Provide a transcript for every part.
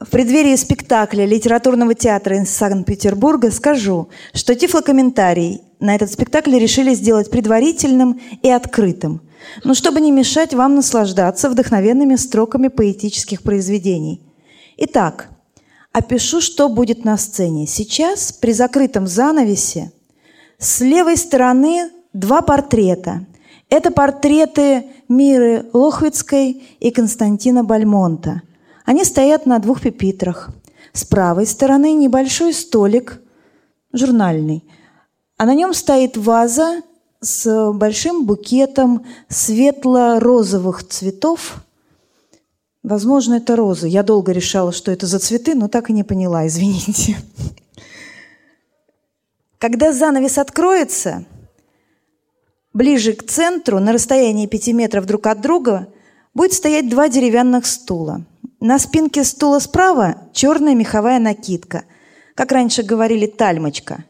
в преддверии спектакля литературного театра из Санкт-Петербурга скажу, что тифлокомментарий на этот спектакль решили сделать предварительным и открытым, но чтобы не мешать вам наслаждаться вдохновенными строками поэтических произведений. Итак, опишу, что будет на сцене. Сейчас при закрытом занавесе с левой стороны два портрета. Это портреты Миры Лохвицкой и Константина Бальмонта – они стоят на двух пепитрах. С правой стороны небольшой столик, журнальный, а на нем стоит ваза с большим букетом светло-розовых цветов. Возможно, это розы. Я долго решала, что это за цветы, но так и не поняла, извините. Когда занавес откроется, ближе к центру, на расстоянии пяти метров друг от друга, будет стоять два деревянных стула. На спинке стула справа черная меховая накидка. Как раньше говорили, тальмочка.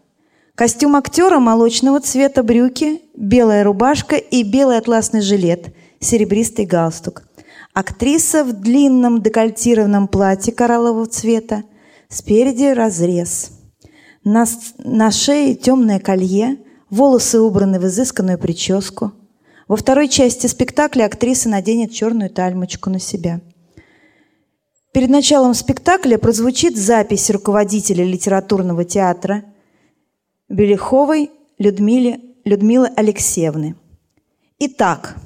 Костюм актера молочного цвета брюки, белая рубашка и белый атласный жилет, серебристый галстук. Актриса в длинном декольтированном платье кораллового цвета. Спереди разрез. На, на шее темное колье, волосы убраны в изысканную прическу. Во второй части спектакля актриса наденет черную тальмочку на себя – Перед началом спектакля прозвучит запись руководителя литературного театра Беляховой Людмилы, Людмилы Алексеевны. Итак,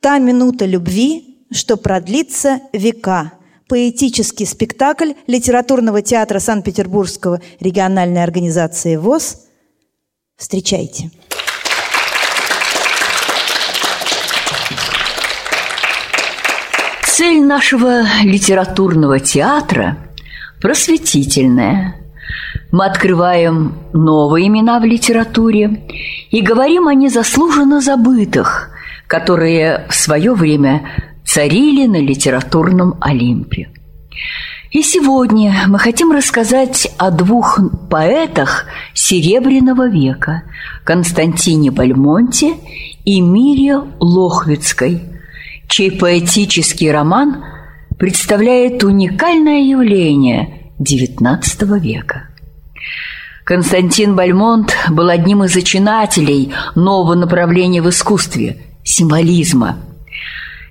«Та минута любви, что продлится века» поэтический спектакль литературного театра Санкт-Петербургского региональной организации ВОЗ. Встречайте. Цель нашего литературного театра просветительная. Мы открываем новые имена в литературе и говорим о незаслуженно забытых, которые в свое время царили на литературном Олимпе. И сегодня мы хотим рассказать о двух поэтах Серебряного века – Константине Бальмонте и Мире Лохвицкой – чей поэтический роман представляет уникальное явление XIX века. Константин Бальмонт был одним из зачинателей нового направления в искусстве – символизма.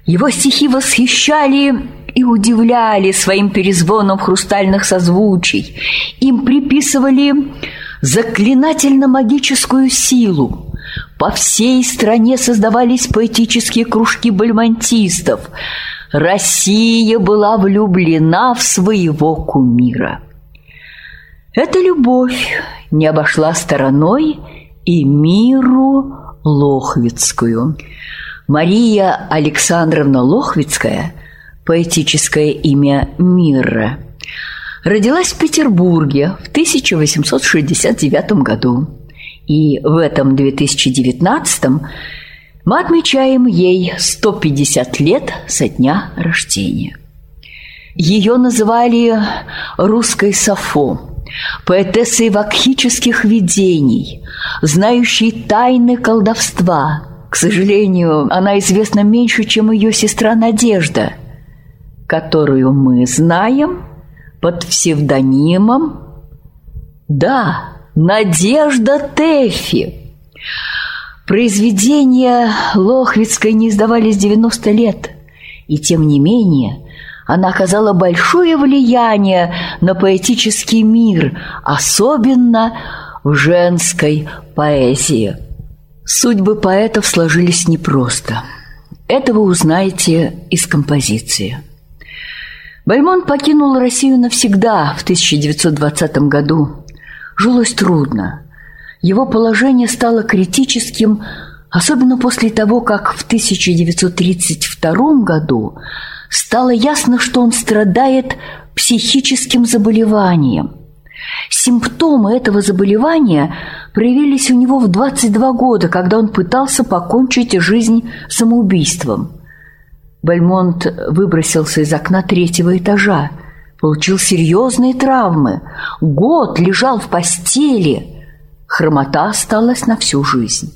Его стихи восхищали и удивляли своим перезвоном хрустальных созвучий. Им приписывали заклинательно-магическую силу – по всей стране создавались поэтические кружки бальмонтистов. Россия была влюблена в своего кумира. Эта любовь не обошла стороной и миру Лохвицкую. Мария Александровна Лохвицкая, поэтическое имя Мира, родилась в Петербурге в 1869 году. И в этом 2019 мы отмечаем ей 150 лет со дня рождения. Ее называли «русской Сафо», поэтессой вакхических видений, знающей тайны колдовства. К сожалению, она известна меньше, чем ее сестра Надежда, которую мы знаем под псевдонимом «Да, Надежда Тэффи. Произведения Лохвицкой не издавались 90 лет, и тем не менее она оказала большое влияние на поэтический мир, особенно в женской поэзии. Судьбы поэтов сложились непросто. Это вы узнаете из композиции. Бальмон покинул Россию навсегда в 1920 году жилось трудно. Его положение стало критическим, особенно после того, как в 1932 году стало ясно, что он страдает психическим заболеванием. Симптомы этого заболевания проявились у него в 22 года, когда он пытался покончить жизнь самоубийством. Бальмонт выбросился из окна третьего этажа – получил серьезные травмы, год лежал в постели, хромота осталась на всю жизнь.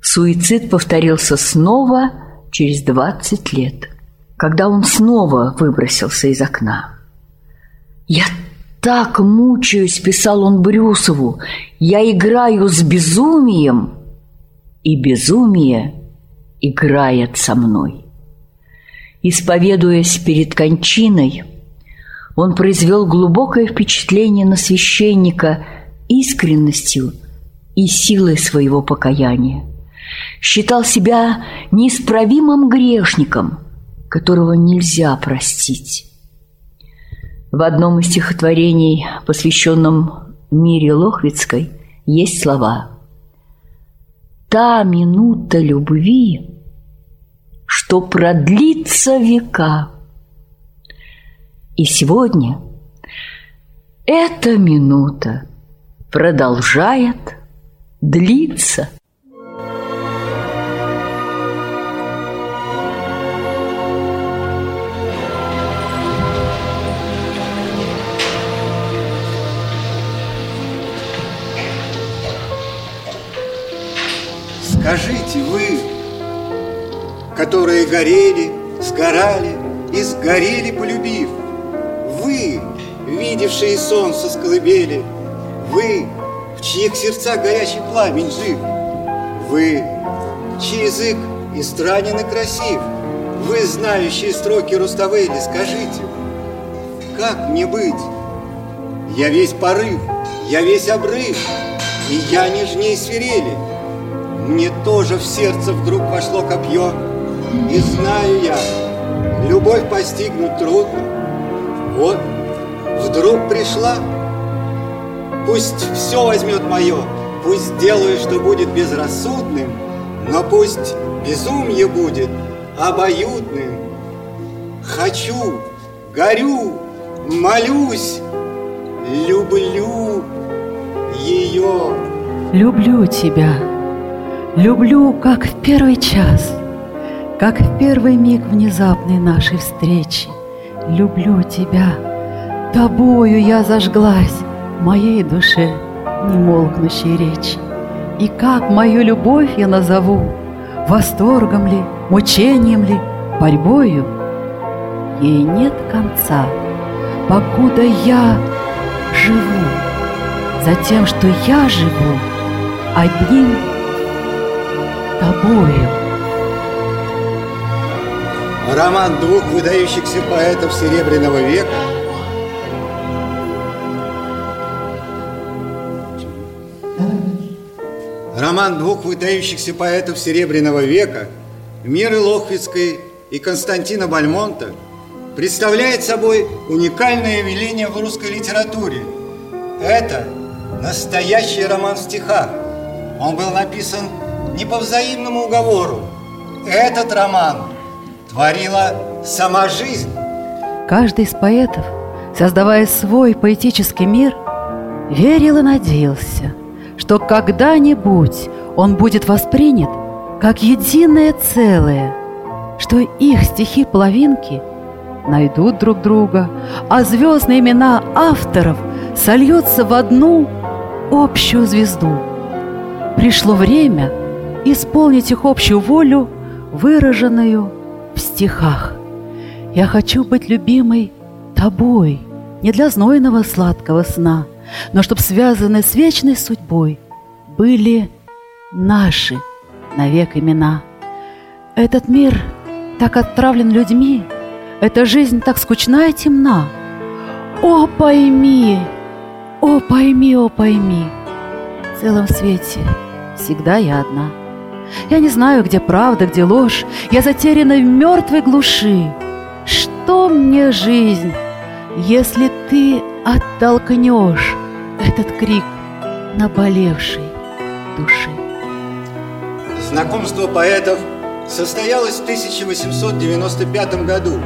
Суицид повторился снова через 20 лет. когда он снова выбросился из окна. «Я так мучаюсь», — писал он Брюсову, «я играю с безумием, и безумие играет со мной». Исповедуясь перед кончиной, он произвел глубокое впечатление на священника искренностью и силой своего покаяния. Считал себя неисправимым грешником, которого нельзя простить. В одном из стихотворений, посвященном Мире Лохвицкой, есть слова «Та минута любви, что продлится века». И сегодня эта минута продолжает длиться. Скажите вы, которые горели, сгорали и сгорели, полюбив, видевшие солнце с Вы, в чьих сердцах горячий пламень жив, Вы, чей язык и странен и красив, Вы, знающие строки Руставели, скажите, Как мне быть? Я весь порыв, я весь обрыв, И я нежней свирели. Мне тоже в сердце вдруг вошло копье, И знаю я, любовь постигнуть трудно, вот, вдруг пришла. Пусть все возьмет мое, пусть делаю, что будет безрассудным, но пусть безумие будет обоюдным. Хочу, горю, молюсь, люблю ее. Люблю тебя, люблю, как в первый час, как в первый миг внезапной нашей встречи люблю тебя. Тобою я зажглась, моей душе немолкнущей речи. И как мою любовь я назову, восторгом ли, мучением ли, борьбою? Ей нет конца, покуда я живу, за тем, что я живу одним тобою. Роман двух выдающихся поэтов Серебряного века Роман двух выдающихся поэтов Серебряного века Миры Лохвицкой и Константина Бальмонта представляет собой уникальное явление в русской литературе. Это настоящий роман в стихах. Он был написан не по взаимному уговору. Этот роман творила сама жизнь. Каждый из поэтов, создавая свой поэтический мир, верил и надеялся, что когда-нибудь он будет воспринят как единое целое, что их стихи-половинки найдут друг друга, а звездные имена авторов сольются в одну общую звезду. Пришло время исполнить их общую волю, выраженную в стихах. Я хочу быть любимой тобой, не для знойного сладкого сна, но чтоб связаны с вечной судьбой были наши навек имена. Этот мир так отправлен людьми, эта жизнь так скучна и темна. О, пойми, о, пойми, о, пойми, в целом свете всегда я одна. Я не знаю, где правда, где ложь. Я затеряна в мертвой глуши. Что мне жизнь, если ты оттолкнешь этот крик наболевшей души? Знакомство поэтов состоялось в 1895 году.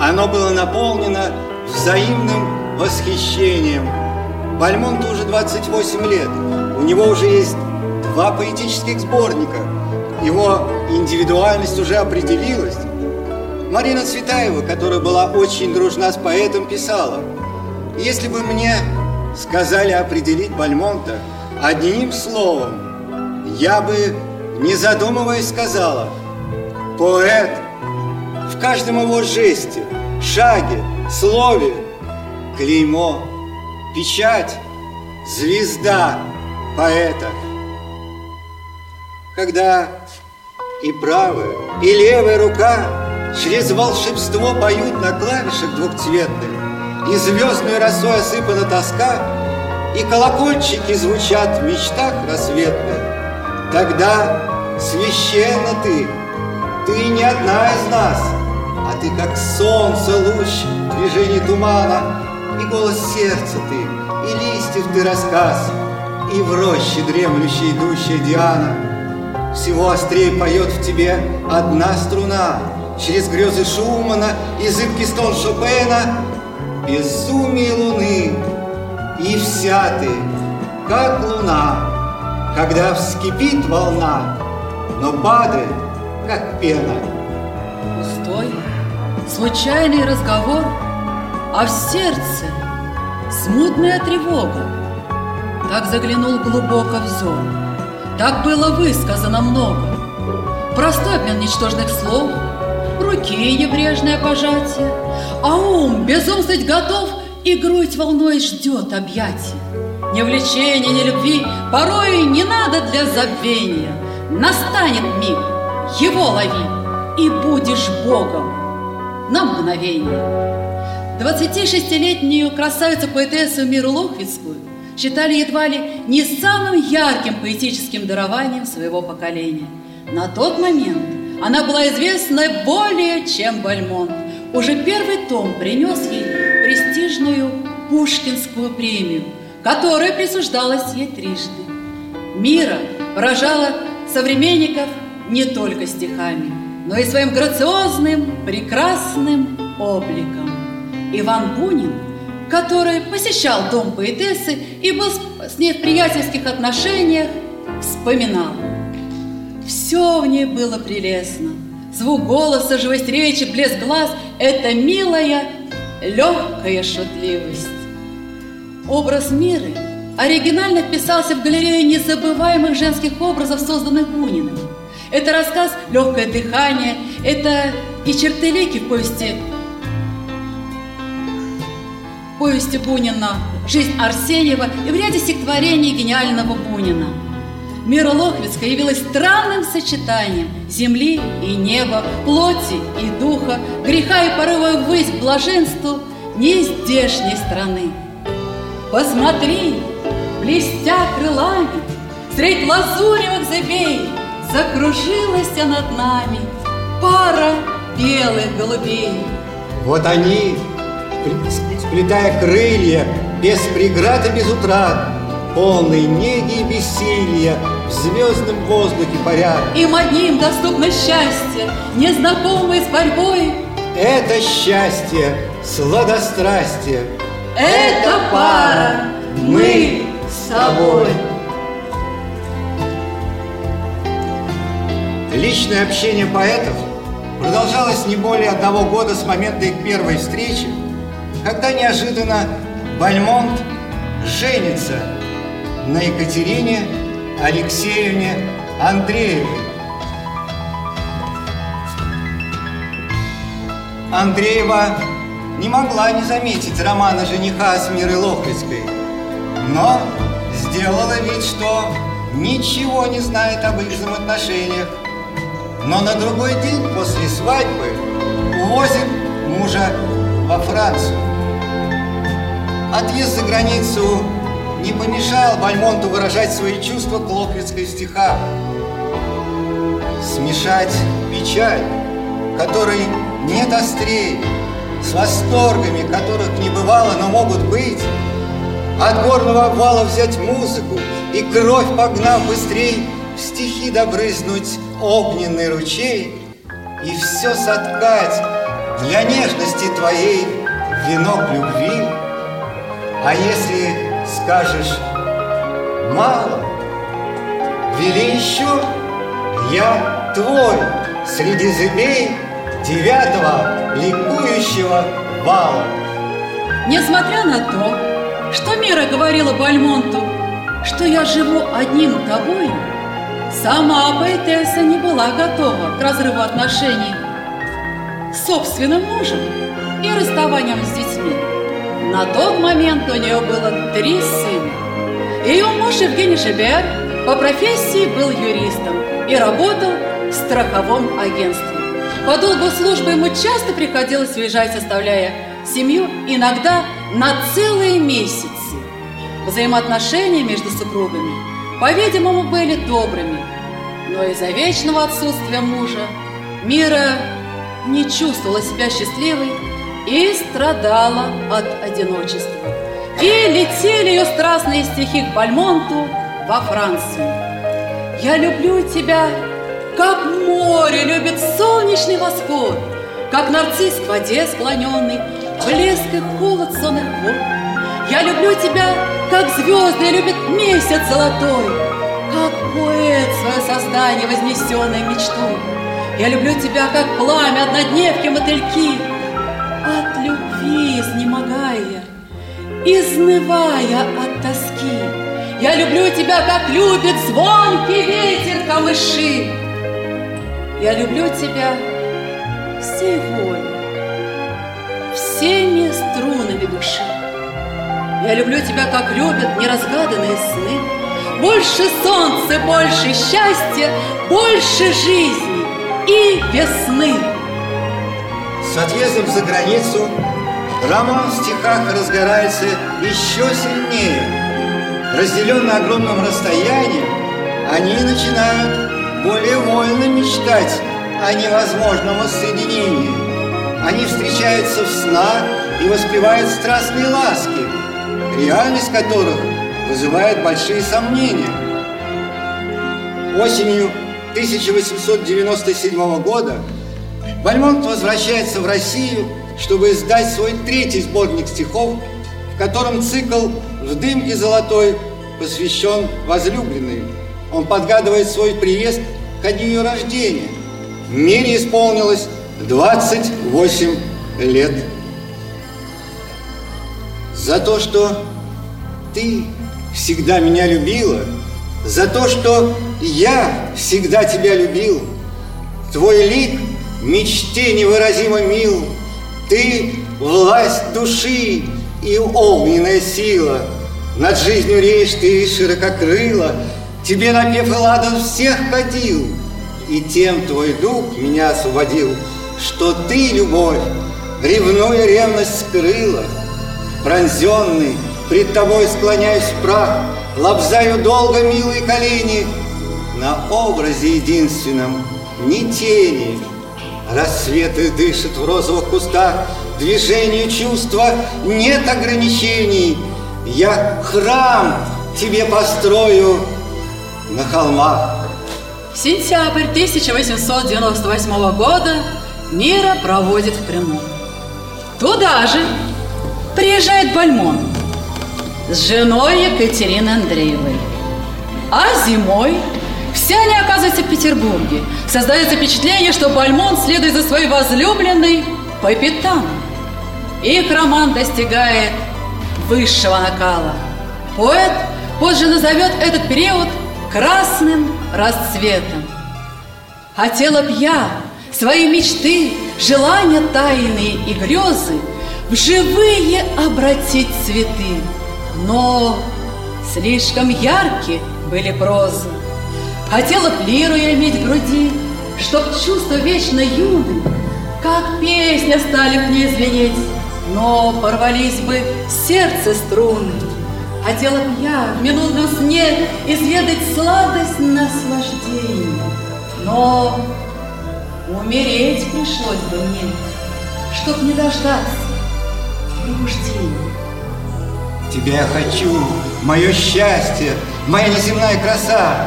Оно было наполнено взаимным восхищением. Бальмонту уже 28 лет. У него уже есть два поэтических сборника. Его индивидуальность уже определилась. Марина Цветаева, которая была очень дружна с поэтом, писала, «Если бы мне сказали определить Бальмонта одним словом, я бы, не задумываясь, сказала, поэт, в каждом его жесте, шаге, слове клеймо, печать, звезда поэта. Когда и правая, и левая рука Через волшебство поют на клавишах двухцветных, И звездной росой осыпана тоска, И колокольчики звучат в мечтах рассветных. Тогда священна ты, ты не одна из нас, А ты как солнце луч в движении тумана, И голос сердца ты, и листьев ты рассказ, И в роще дремлющая идущая Диана. Всего острее поет в тебе одна струна, Через грезы Шумана и зыбкий стон Шопена, Безумие луны, и вся ты, как луна, Когда вскипит волна, но падает, как пена. Пустой, случайный разговор, А в сердце смутная тревога. Так заглянул глубоко взор, Так было высказано много. Простой обмен ничтожных слов, Руки небрежное пожатие, А ум безумствовать готов И грудь волной ждет объятия. Ни влечения, ни любви Порой не надо для забвения. Настанет миг, его лови, И будешь Богом на мгновение. 26-летнюю красавицу-поэтессу Миру Лохвицкую считали едва ли не самым ярким поэтическим дарованием своего поколения. На тот момент она была известна более чем Бальмонт. Уже первый том принес ей престижную Пушкинскую премию, которая присуждалась ей трижды. Мира поражала современников не только стихами, но и своим грациозным, прекрасным обликом. Иван Бунин, который посещал дом поэтессы и был с ней в приятельских отношениях, вспоминал. Все в ней было прелестно. Звук голоса, живость речи, блеск глаз – это милая, легкая шутливость. Образ Миры оригинально вписался в галерею незабываемых женских образов, созданных Буниным. Это рассказ «Легкое дыхание», это и черты Лики в повести повести Бунина «Жизнь Арсеньева» и в ряде стихотворений гениального Бунина. Мира Лохвицкая явилась странным сочетанием земли и неба, плоти и духа, греха и порыва ввысь блаженству неиздешней страны. Посмотри, блестя крылами, средь лазуревых зыбей, Закружилась над нами пара белых голубей. Вот они, сплетая крылья, без преград и без утрат, полный неги и бессилия, в звездном воздухе парят. Им одним доступно счастье, незнакомое с борьбой. Это счастье, сладострастие. Это пара, мы с тобой. Личное общение поэтов продолжалось не более одного года с момента их первой встречи, когда неожиданно Бальмонт женится на Екатерине Алексеевне Андреевой. Андреева не могла не заметить романа жениха с Мирой Лохвицкой, но сделала вид, что ничего не знает об их взаимоотношениях. Но на другой день после свадьбы увозит мужа во Францию. Отъезд за границу не помешал Бальмонту выражать свои чувства к Лохвицкой стихах. Смешать печаль, которой нет острей, с восторгами, которых не бывало, но могут быть, от горного обвала взять музыку и кровь, погнав быстрей, в стихи добрызнуть огненный ручей и все соткать для нежности твоей венок любви. А если скажешь мало, вели еще, я твой среди зыбей девятого ликующего бала. Несмотря на то, что Мира говорила Бальмонту, что я живу одним тобой, сама поэтесса не была готова к разрыву отношений. собственным мужем и расставанием с детьми. На тот момент у нее было три сына. Ее муж Евгений Шебер по профессии был юристом и работал в страховом агентстве. По долгу службы ему часто приходилось уезжать, оставляя семью иногда на целые месяцы. Взаимоотношения между супругами, по-видимому, были добрыми, но из-за вечного отсутствия мужа Мира не чувствовала себя счастливой и страдала от одиночества. И летели ее страстные стихи к Бальмонту во Францию. «Я люблю тебя, как море любит солнечный восход, Как нарцисс к воде склоненный, блеск и холод сонных вод. Я люблю тебя, как звезды любит месяц золотой, Как поэт свое создание вознесенное мечтой. Я люблю тебя, как пламя однодневки мотыльки, Любви изнемогая, изнывая от тоски. Я люблю тебя, как любит звонкий ветер камыши. Я люблю тебя всей волей, всеми струнами души. Я люблю тебя, как любят неразгаданные сны. Больше солнца, больше счастья, больше жизни и весны. С отъездом за границу роман в стихах разгорается еще сильнее. Разделенные огромным расстоянием, они начинают более вольно мечтать о невозможном воссоединении. Они встречаются в снах и воспевают страстные ласки, реальность которых вызывает большие сомнения. Осенью 1897 года Бальмонт возвращается в Россию, чтобы издать свой третий сборник стихов, в котором цикл «В дымке золотой» посвящен возлюбленной. Он подгадывает свой приезд ко дню ее рождения. В мире исполнилось 28 лет. За то, что ты всегда меня любила, за то, что я всегда тебя любил, твой лик мечте невыразимо мил, ты власть души и огненная сила, над жизнью реешь ты ширококрыла, Тебе напев Элладон всех ходил, И тем твой дух меня освободил, Что ты, любовь, ревную ревность скрыла. Пронзенный, пред тобой склоняюсь в прах, Лобзаю долго милые колени, На образе единственном ни тени. Рассветы дышат в розовых кустах, Движению чувства нет ограничений. Я храм тебе построю, на холмах. Сентябрь 1898 года Мира проводит в Крыму. Туда же приезжает Бальмон с женой Екатериной Андреевой. А зимой все они оказываются в Петербурге. Создается впечатление, что Бальмон следует за своей возлюбленной по пятам. Их роман достигает высшего накала. Поэт позже назовет этот период красным расцветом. Хотела б я свои мечты, желания тайные и грезы в живые обратить цветы, но слишком яркие были прозы. Хотела лиру я иметь в груди, чтоб чувства вечно юны, как песня стали в ней звенеть, но порвались бы сердце струны. Хотела б я в минутном сне изведать сладость наслаждения, но умереть пришлось бы мне, чтоб не дождаться пробуждения. Тебя я хочу, мое счастье, моя неземная краса.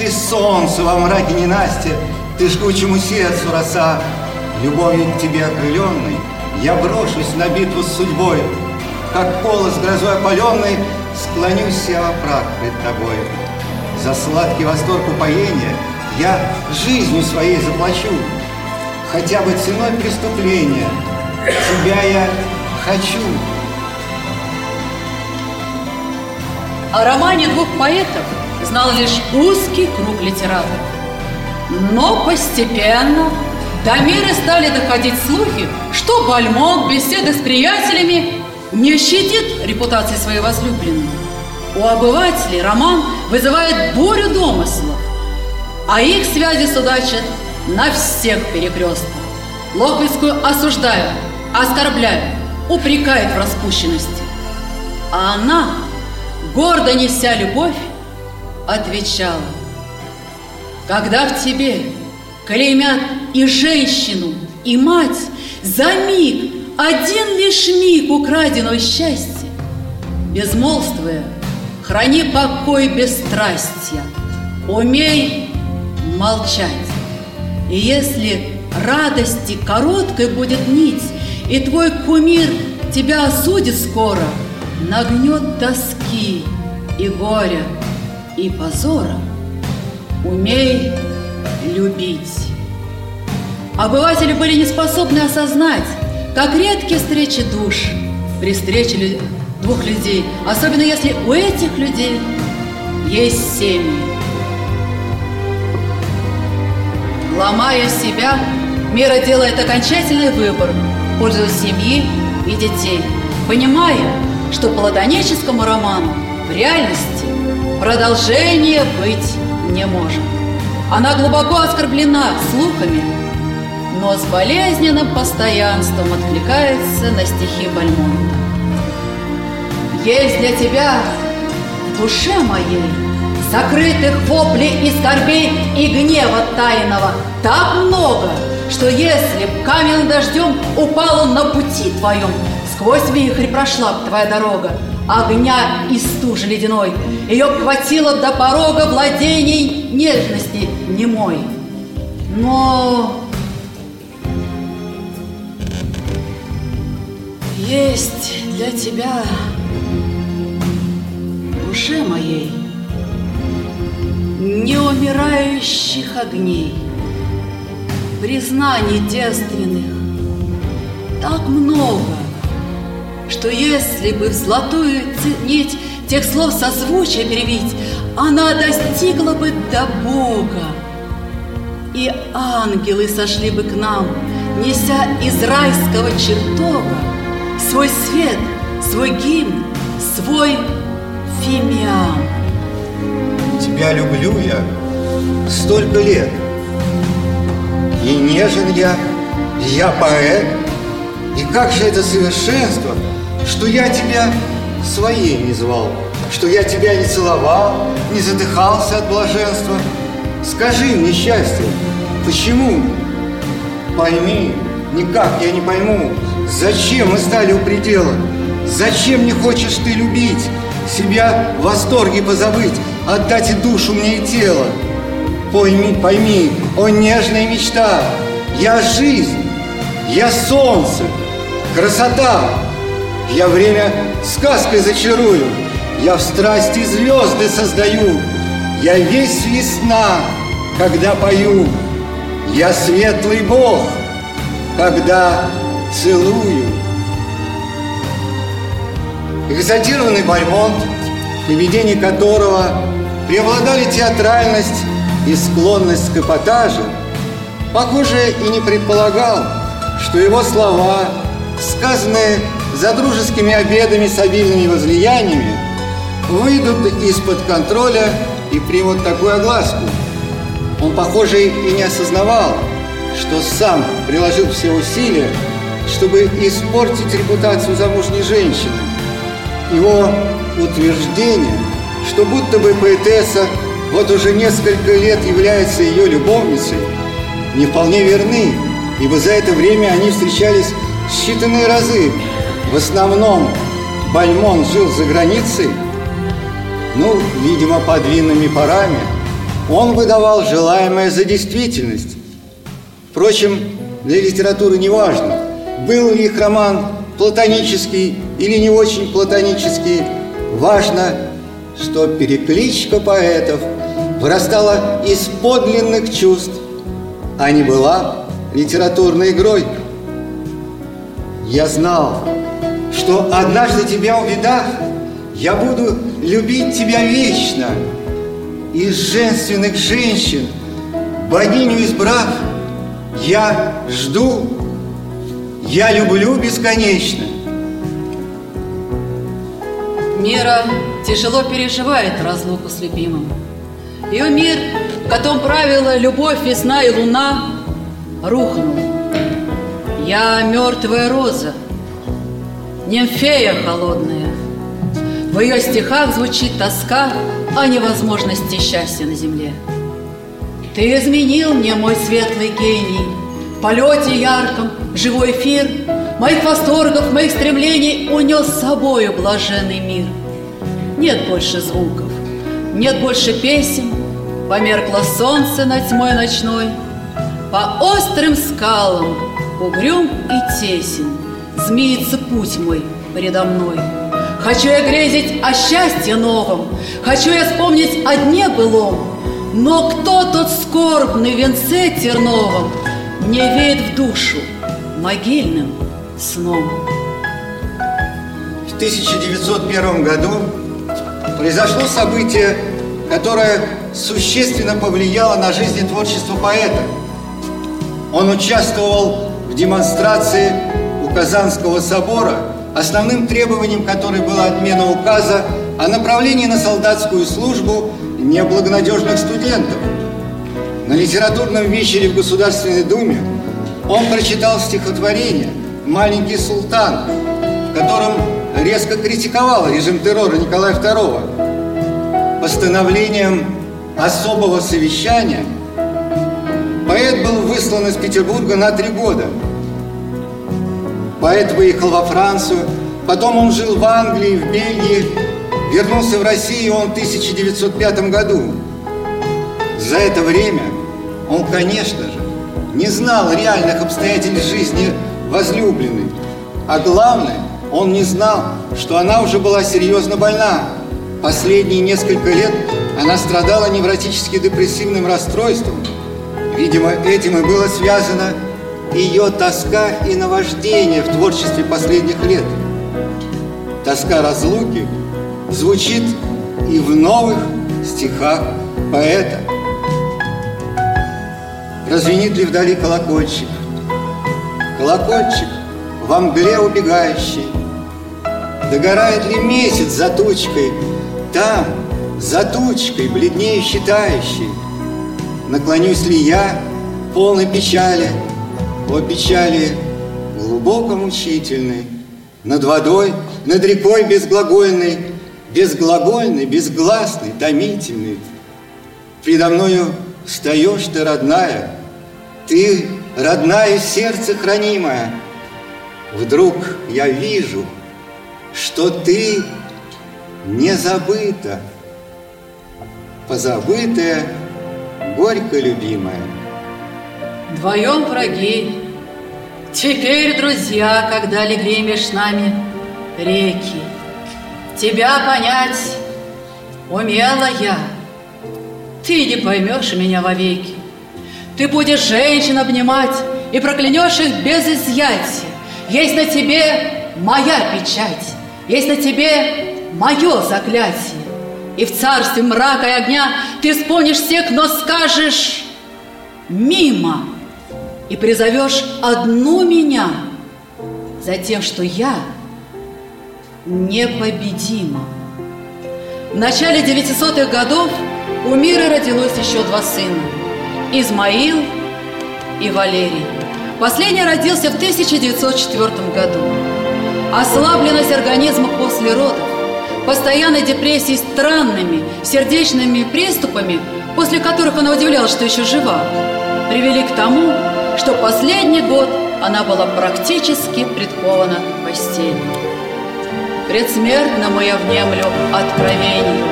Ты солнце во мраке ненастья, ты жгучему сердцу роса. Любовью к тебе окрыленной я брошусь на битву с судьбой, как полос грозой опаленной Склонюсь я во прах пред тобой. За сладкий восторг упоения Я жизнью своей заплачу, Хотя бы ценой преступления. Тебя я хочу. О романе двух поэтов знал лишь узкий круг литераторов. Но постепенно до мира стали доходить слухи, что Бальмонт беседы с приятелями не щадит репутации своей возлюбленной. У обывателей роман вызывает бурю домыслов, а их связи судачат на всех перекрестках. Локвицкую осуждают, оскорбляют, упрекают в распущенности. А она, гордо неся любовь, отвечала, когда в тебе клеймят и женщину, и мать, за миг, один лишь миг украденного счастья, безмолвствуя, храни покой бесстрастия, умей молчать. И если радости короткой будет нить, и твой кумир тебя осудит скоро, нагнет тоски и горя, и позора, умей любить. Обыватели были не способны осознать, как редкие встречи душ при встрече двух людей, особенно если у этих людей есть семьи. Ломая себя, Мира делает окончательный выбор в пользу семьи и детей, понимая, что платоническому роману в реальности продолжения быть не может. Она глубоко оскорблена слухами, но с болезненным постоянством откликается на стихи Бальмонта. Есть для тебя в душе моей Закрытых воплей и скорбей и гнева тайного Так много, что если б каменным дождем Упал он на пути твоем, Сквозь вихрь прошла б твоя дорога, Огня и стужи ледяной, Ее хватило до порога Владений нежности немой. Но есть для тебя душе моей неумирающих огней, признаний девственных так много, что если бы в золотую нить тех слов созвучия перевить, она достигла бы до Бога, и ангелы сошли бы к нам, неся из райского чертога свой свет, свой гимн, свой фимиам. Тебя люблю я столько лет, и нежен я, я поэт, и как же это совершенство, что я тебя своей не звал, что я тебя не целовал, не задыхался от блаженства. Скажи мне, счастье, почему? Пойми, никак я не пойму, Зачем мы стали у предела? Зачем не хочешь ты любить? Себя в восторге позабыть, отдать и душу мне и тело. Пойми, пойми, о нежная мечта, я жизнь, я солнце, красота. Я время сказкой зачарую, я в страсти звезды создаю, я весь весна, когда пою, я светлый Бог, когда целую. Экзотированный Бальмонт, в поведении которого преобладали театральность и склонность к эпатажу, похоже, и не предполагал, что его слова, сказанные за дружескими обедами с обильными возлияниями, выйдут из-под контроля и примут такую огласку. Он, похоже, и не осознавал, что сам приложил все усилия чтобы испортить репутацию замужней женщины. Его утверждение, что будто бы поэтесса вот уже несколько лет является ее любовницей, не вполне верны, ибо за это время они встречались считанные разы. В основном Бальмон жил за границей, ну, видимо, под винными парами. Он выдавал желаемое за действительность. Впрочем, для литературы не важно – был ли их роман платонический или не очень платонический, важно, что перекличка поэтов вырастала из подлинных чувств, а не была литературной игрой. Я знал, что однажды тебя увидав, я буду любить тебя вечно. Из женственных женщин, богиню избрав, Я жду, я люблю бесконечно. Мира тяжело переживает разлуку с любимым. Ее мир, в котором правила любовь, весна и луна, рухнул. Я мертвая роза, нимфея холодная. В ее стихах звучит тоска о невозможности счастья на земле. Ты изменил мне мой светлый гений, В полете ярком, живой эфир Моих восторгов, моих стремлений Унес с собою блаженный мир. Нет больше звуков, нет больше песен, Померкло солнце над тьмой ночной, По острым скалам угрюм и тесен Змеится путь мой передо мной. Хочу я грезить о счастье новом, Хочу я вспомнить о дне былом, Но кто тот скорбный венце терновом Мне веет в душу могильным сном? В 1901 году произошло событие, которое существенно повлияло на жизнь и творчество поэта. Он участвовал в демонстрации у Казанского собора, основным требованием которой была отмена указа о направлении на солдатскую службу неблагонадежных студентов. На литературном вечере в Государственной Думе он прочитал стихотворение «Маленький султан», в котором резко критиковал режим террора Николая II. Постановлением особого совещания поэт был выслан из Петербурга на три года. Поэт выехал во Францию, потом он жил в Англии, в Бельгии, вернулся в Россию он в 1905 году. За это время он, конечно же, не знал реальных обстоятельств жизни возлюбленной. А главное, он не знал, что она уже была серьезно больна. Последние несколько лет она страдала невротически-депрессивным расстройством. Видимо, этим и было связано ее тоска и наваждение в творчестве последних лет. Тоска разлуки звучит и в новых стихах поэта. Развенит ли вдали колокольчик? Колокольчик во мгле убегающий. Догорает ли месяц за тучкой? Там, за тучкой, бледнее считающий. Наклонюсь ли я, полной печали, О печали глубоко мучительной, Над водой, над рекой безглагольной, Безглагольный, безгласный, томительный. Предо мною встаешь ты, родная, Ты, родная, сердце хранимое. Вдруг я вижу, что ты не забыта, Позабытая, горько любимая. Вдвоем враги, теперь друзья, Когда легли меж нами реки. Тебя понять умела я, Ты не поймешь меня вовеки. Ты будешь женщин обнимать И проклянешь их без изъятия. Есть на тебе моя печать, Есть на тебе мое заклятие. И в царстве мрака и огня Ты вспомнишь всех, но скажешь «мимо» И призовешь одну меня За тем, что я — непобедима. В начале 900-х годов у мира родилось еще два сына – Измаил и Валерий. Последний родился в 1904 году. Ослабленность организма после родов, постоянной депрессии странными сердечными приступами, после которых она удивлялась, что еще жива, привели к тому, что последний год она была практически предкована к постели. Предсмертному я внемлю откровению.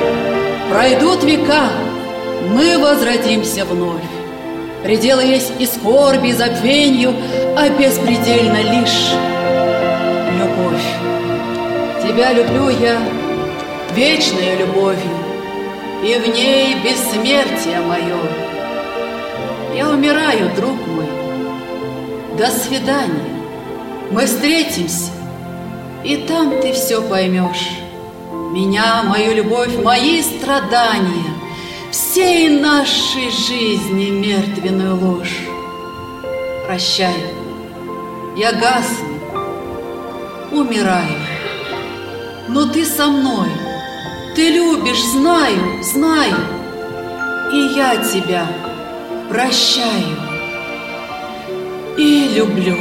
Пройдут века, мы возродимся вновь. Пределы есть и скорби, и забвенью, а беспредельно лишь любовь. Тебя люблю я вечной любовью, и в ней бессмертие мое. Я умираю, друг мой. До свидания. Мы встретимся и там ты все поймешь. Меня, мою любовь, мои страдания, Всей нашей жизни мертвенную ложь. Прощай, я гасну, умираю, но ты со мной, ты любишь, знаю, знаю, и я тебя прощаю и люблю.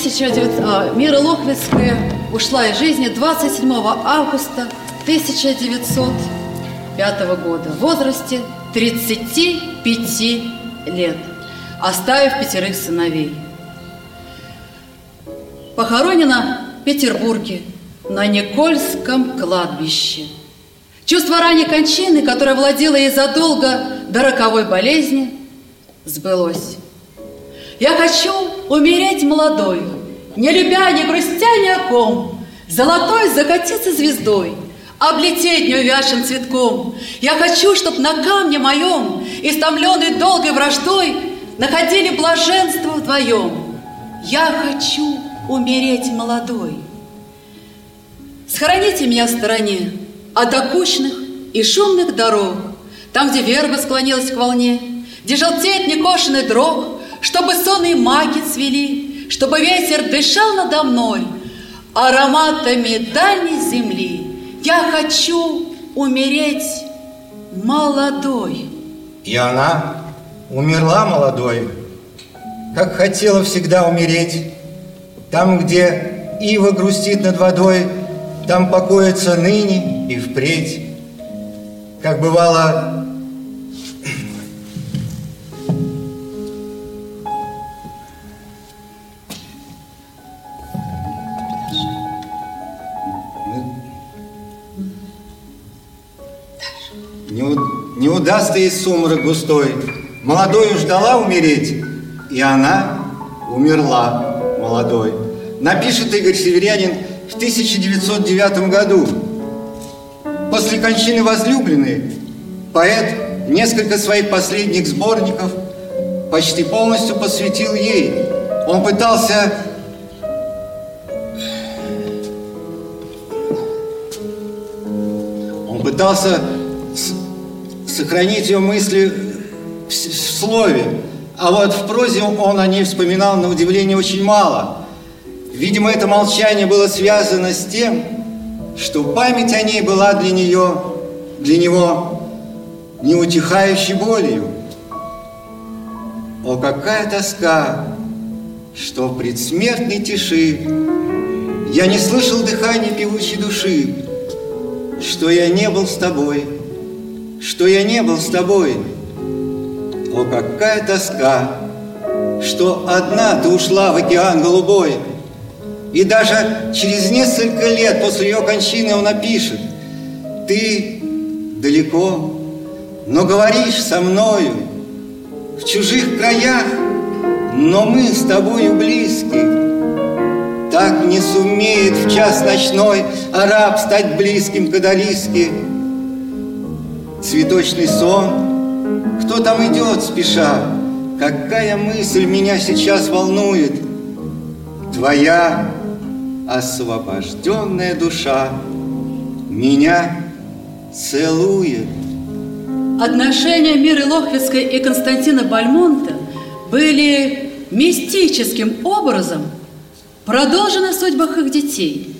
1900, а, Мира Лохвицкая ушла из жизни 27 августа 1905 года в возрасте 35 лет, оставив пятерых сыновей. Похоронена в Петербурге на Никольском кладбище. Чувство ранней кончины, которое владело ей задолго до роковой болезни, сбылось. Я хочу умереть молодой, Не любя, не грустя ни о ком, Золотой закатиться звездой, Облететь неувязшим цветком. Я хочу, чтоб на камне моем, Истомленный долгой враждой, Находили блаженство вдвоем. Я хочу умереть молодой. Схороните меня в стороне От окучных и шумных дорог, Там, где верба склонилась к волне, Где желтеет некошенный дрог, чтобы сонные маки цвели, чтобы ветер дышал надо мной ароматами дальней земли. Я хочу умереть молодой. И она умерла молодой, как хотела всегда умереть. Там, где ива грустит над водой, там покоится ныне и впредь. Как бывало, удастся ей сумрак густой. Молодою ждала умереть, и она умерла молодой. Напишет Игорь Северянин в 1909 году. После кончины возлюбленной поэт несколько своих последних сборников почти полностью посвятил ей. Он пытался Он пытался сохранить ее мысли в, в слове, а вот в прозе он о ней вспоминал на удивление очень мало. Видимо, это молчание было связано с тем, что память о ней была для нее, для него неутихающей болью. О, какая тоска, что в предсмертной тиши я не слышал дыхания певучей души, что я не был с тобой, что я не был с тобой. О, какая тоска, что одна ты ушла в океан голубой. И даже через несколько лет после ее кончины он напишет, ты далеко, но говоришь со мною в чужих краях, но мы с тобою близки. Так не сумеет в час ночной араб стать близким к Адалиске. Цветочный сон, кто там идет спеша? Какая мысль меня сейчас волнует? Твоя освобожденная душа меня целует. Отношения Миры Лохвицкой и Константина Бальмонта были мистическим образом продолжены в судьбах их детей.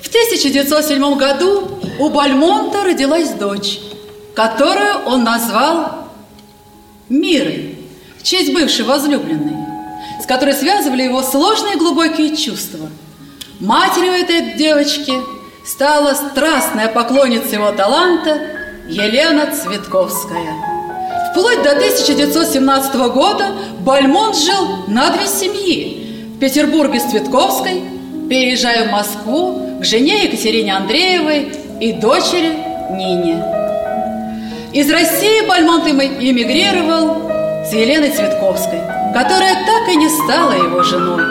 В 1907 году у Бальмонта родилась дочь, которую он назвал Мирой, в честь бывшей возлюбленной, с которой связывали его сложные глубокие чувства. Матерью этой девочки стала страстная поклонница его таланта Елена Цветковская. Вплоть до 1917 года Бальмонт жил на две семьи. В Петербурге с Цветковской, переезжая в Москву к жене Екатерине Андреевой и дочери Нине. Из России Бальмонт эмигрировал с Еленой Цветковской, которая так и не стала его женой.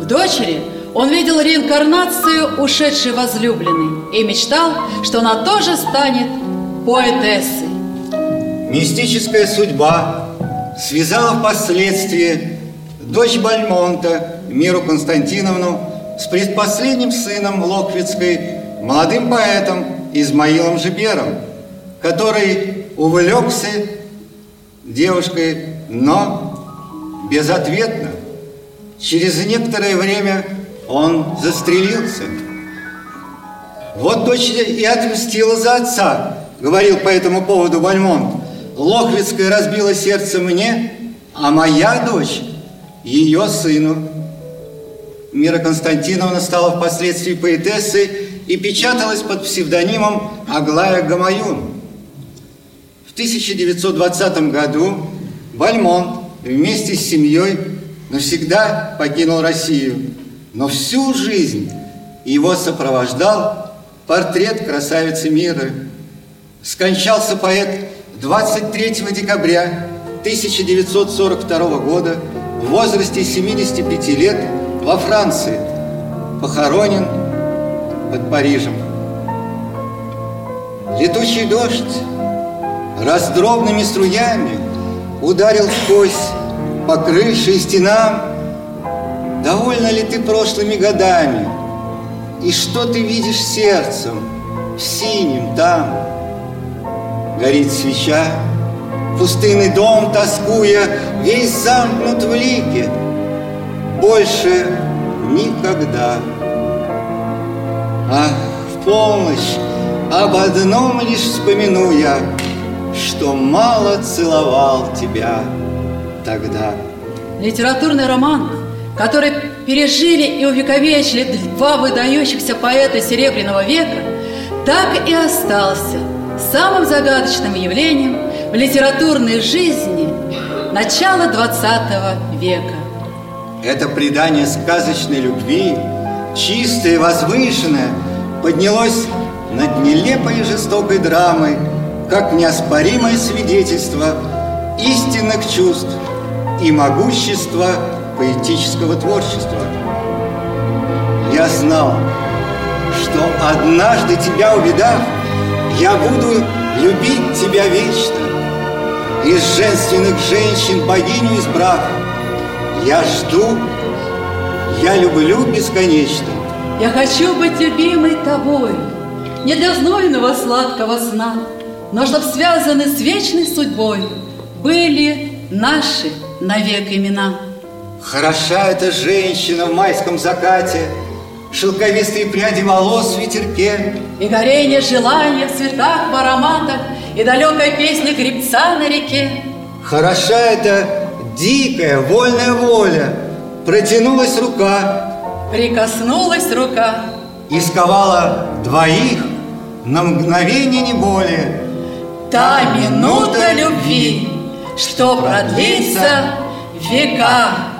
В дочери он видел реинкарнацию ушедшей возлюбленной и мечтал, что она тоже станет поэтессой. Мистическая судьба связала впоследствии дочь Бальмонта, Миру Константиновну, с предпоследним сыном Локвицкой, молодым поэтом Измаилом Жибером, который увлекся девушкой, но безответно. Через некоторое время он застрелился. Вот дочь и отмстила за отца, говорил по этому поводу Бальмонт. Лохвицкая разбила сердце мне, а моя дочь ее сыну. Мира Константиновна стала впоследствии поэтессой и печаталась под псевдонимом Аглая Гамаюн. В 1920 году Бальмонт вместе с семьей навсегда покинул Россию, но всю жизнь его сопровождал портрет красавицы мира. Скончался поэт 23 декабря 1942 года в возрасте 75 лет во Франции, похоронен под Парижем. Летучий дождь раздробными струями ударил в кость по крыше и стенам. Довольно ли ты прошлыми годами? И что ты видишь сердцем в синем там? Горит свеча, пустынный дом тоскуя, весь замкнут в лике. Больше никогда. Ах, в полночь об одном лишь вспомину я, Что мало целовал тебя тогда. Литературный роман, который пережили и увековечили два выдающихся поэта Серебряного века, так и остался самым загадочным явлением в литературной жизни начала XX века. Это предание сказочной любви, чистое, возвышенное, поднялось над нелепой и жестокой драмой, как неоспоримое свидетельство истинных чувств и могущества поэтического творчества. Я знал, что однажды тебя увидав, я буду любить тебя вечно. Из женственных женщин богиню избрав, я жду, я люблю бесконечно. Я хочу быть любимой тобой, Не для знойного сладкого сна, Но чтоб связаны с вечной судьбой Были наши навек имена. Хороша эта женщина в майском закате, Шелковистые пряди волос в ветерке. И горение желания в цветах, в ароматах, И далекая песня гребца на реке. Хороша эта дикая, вольная воля, Протянулась рука, Прикоснулась рука, и сковала двоих на мгновение не более. Та минута любви, что продлится века.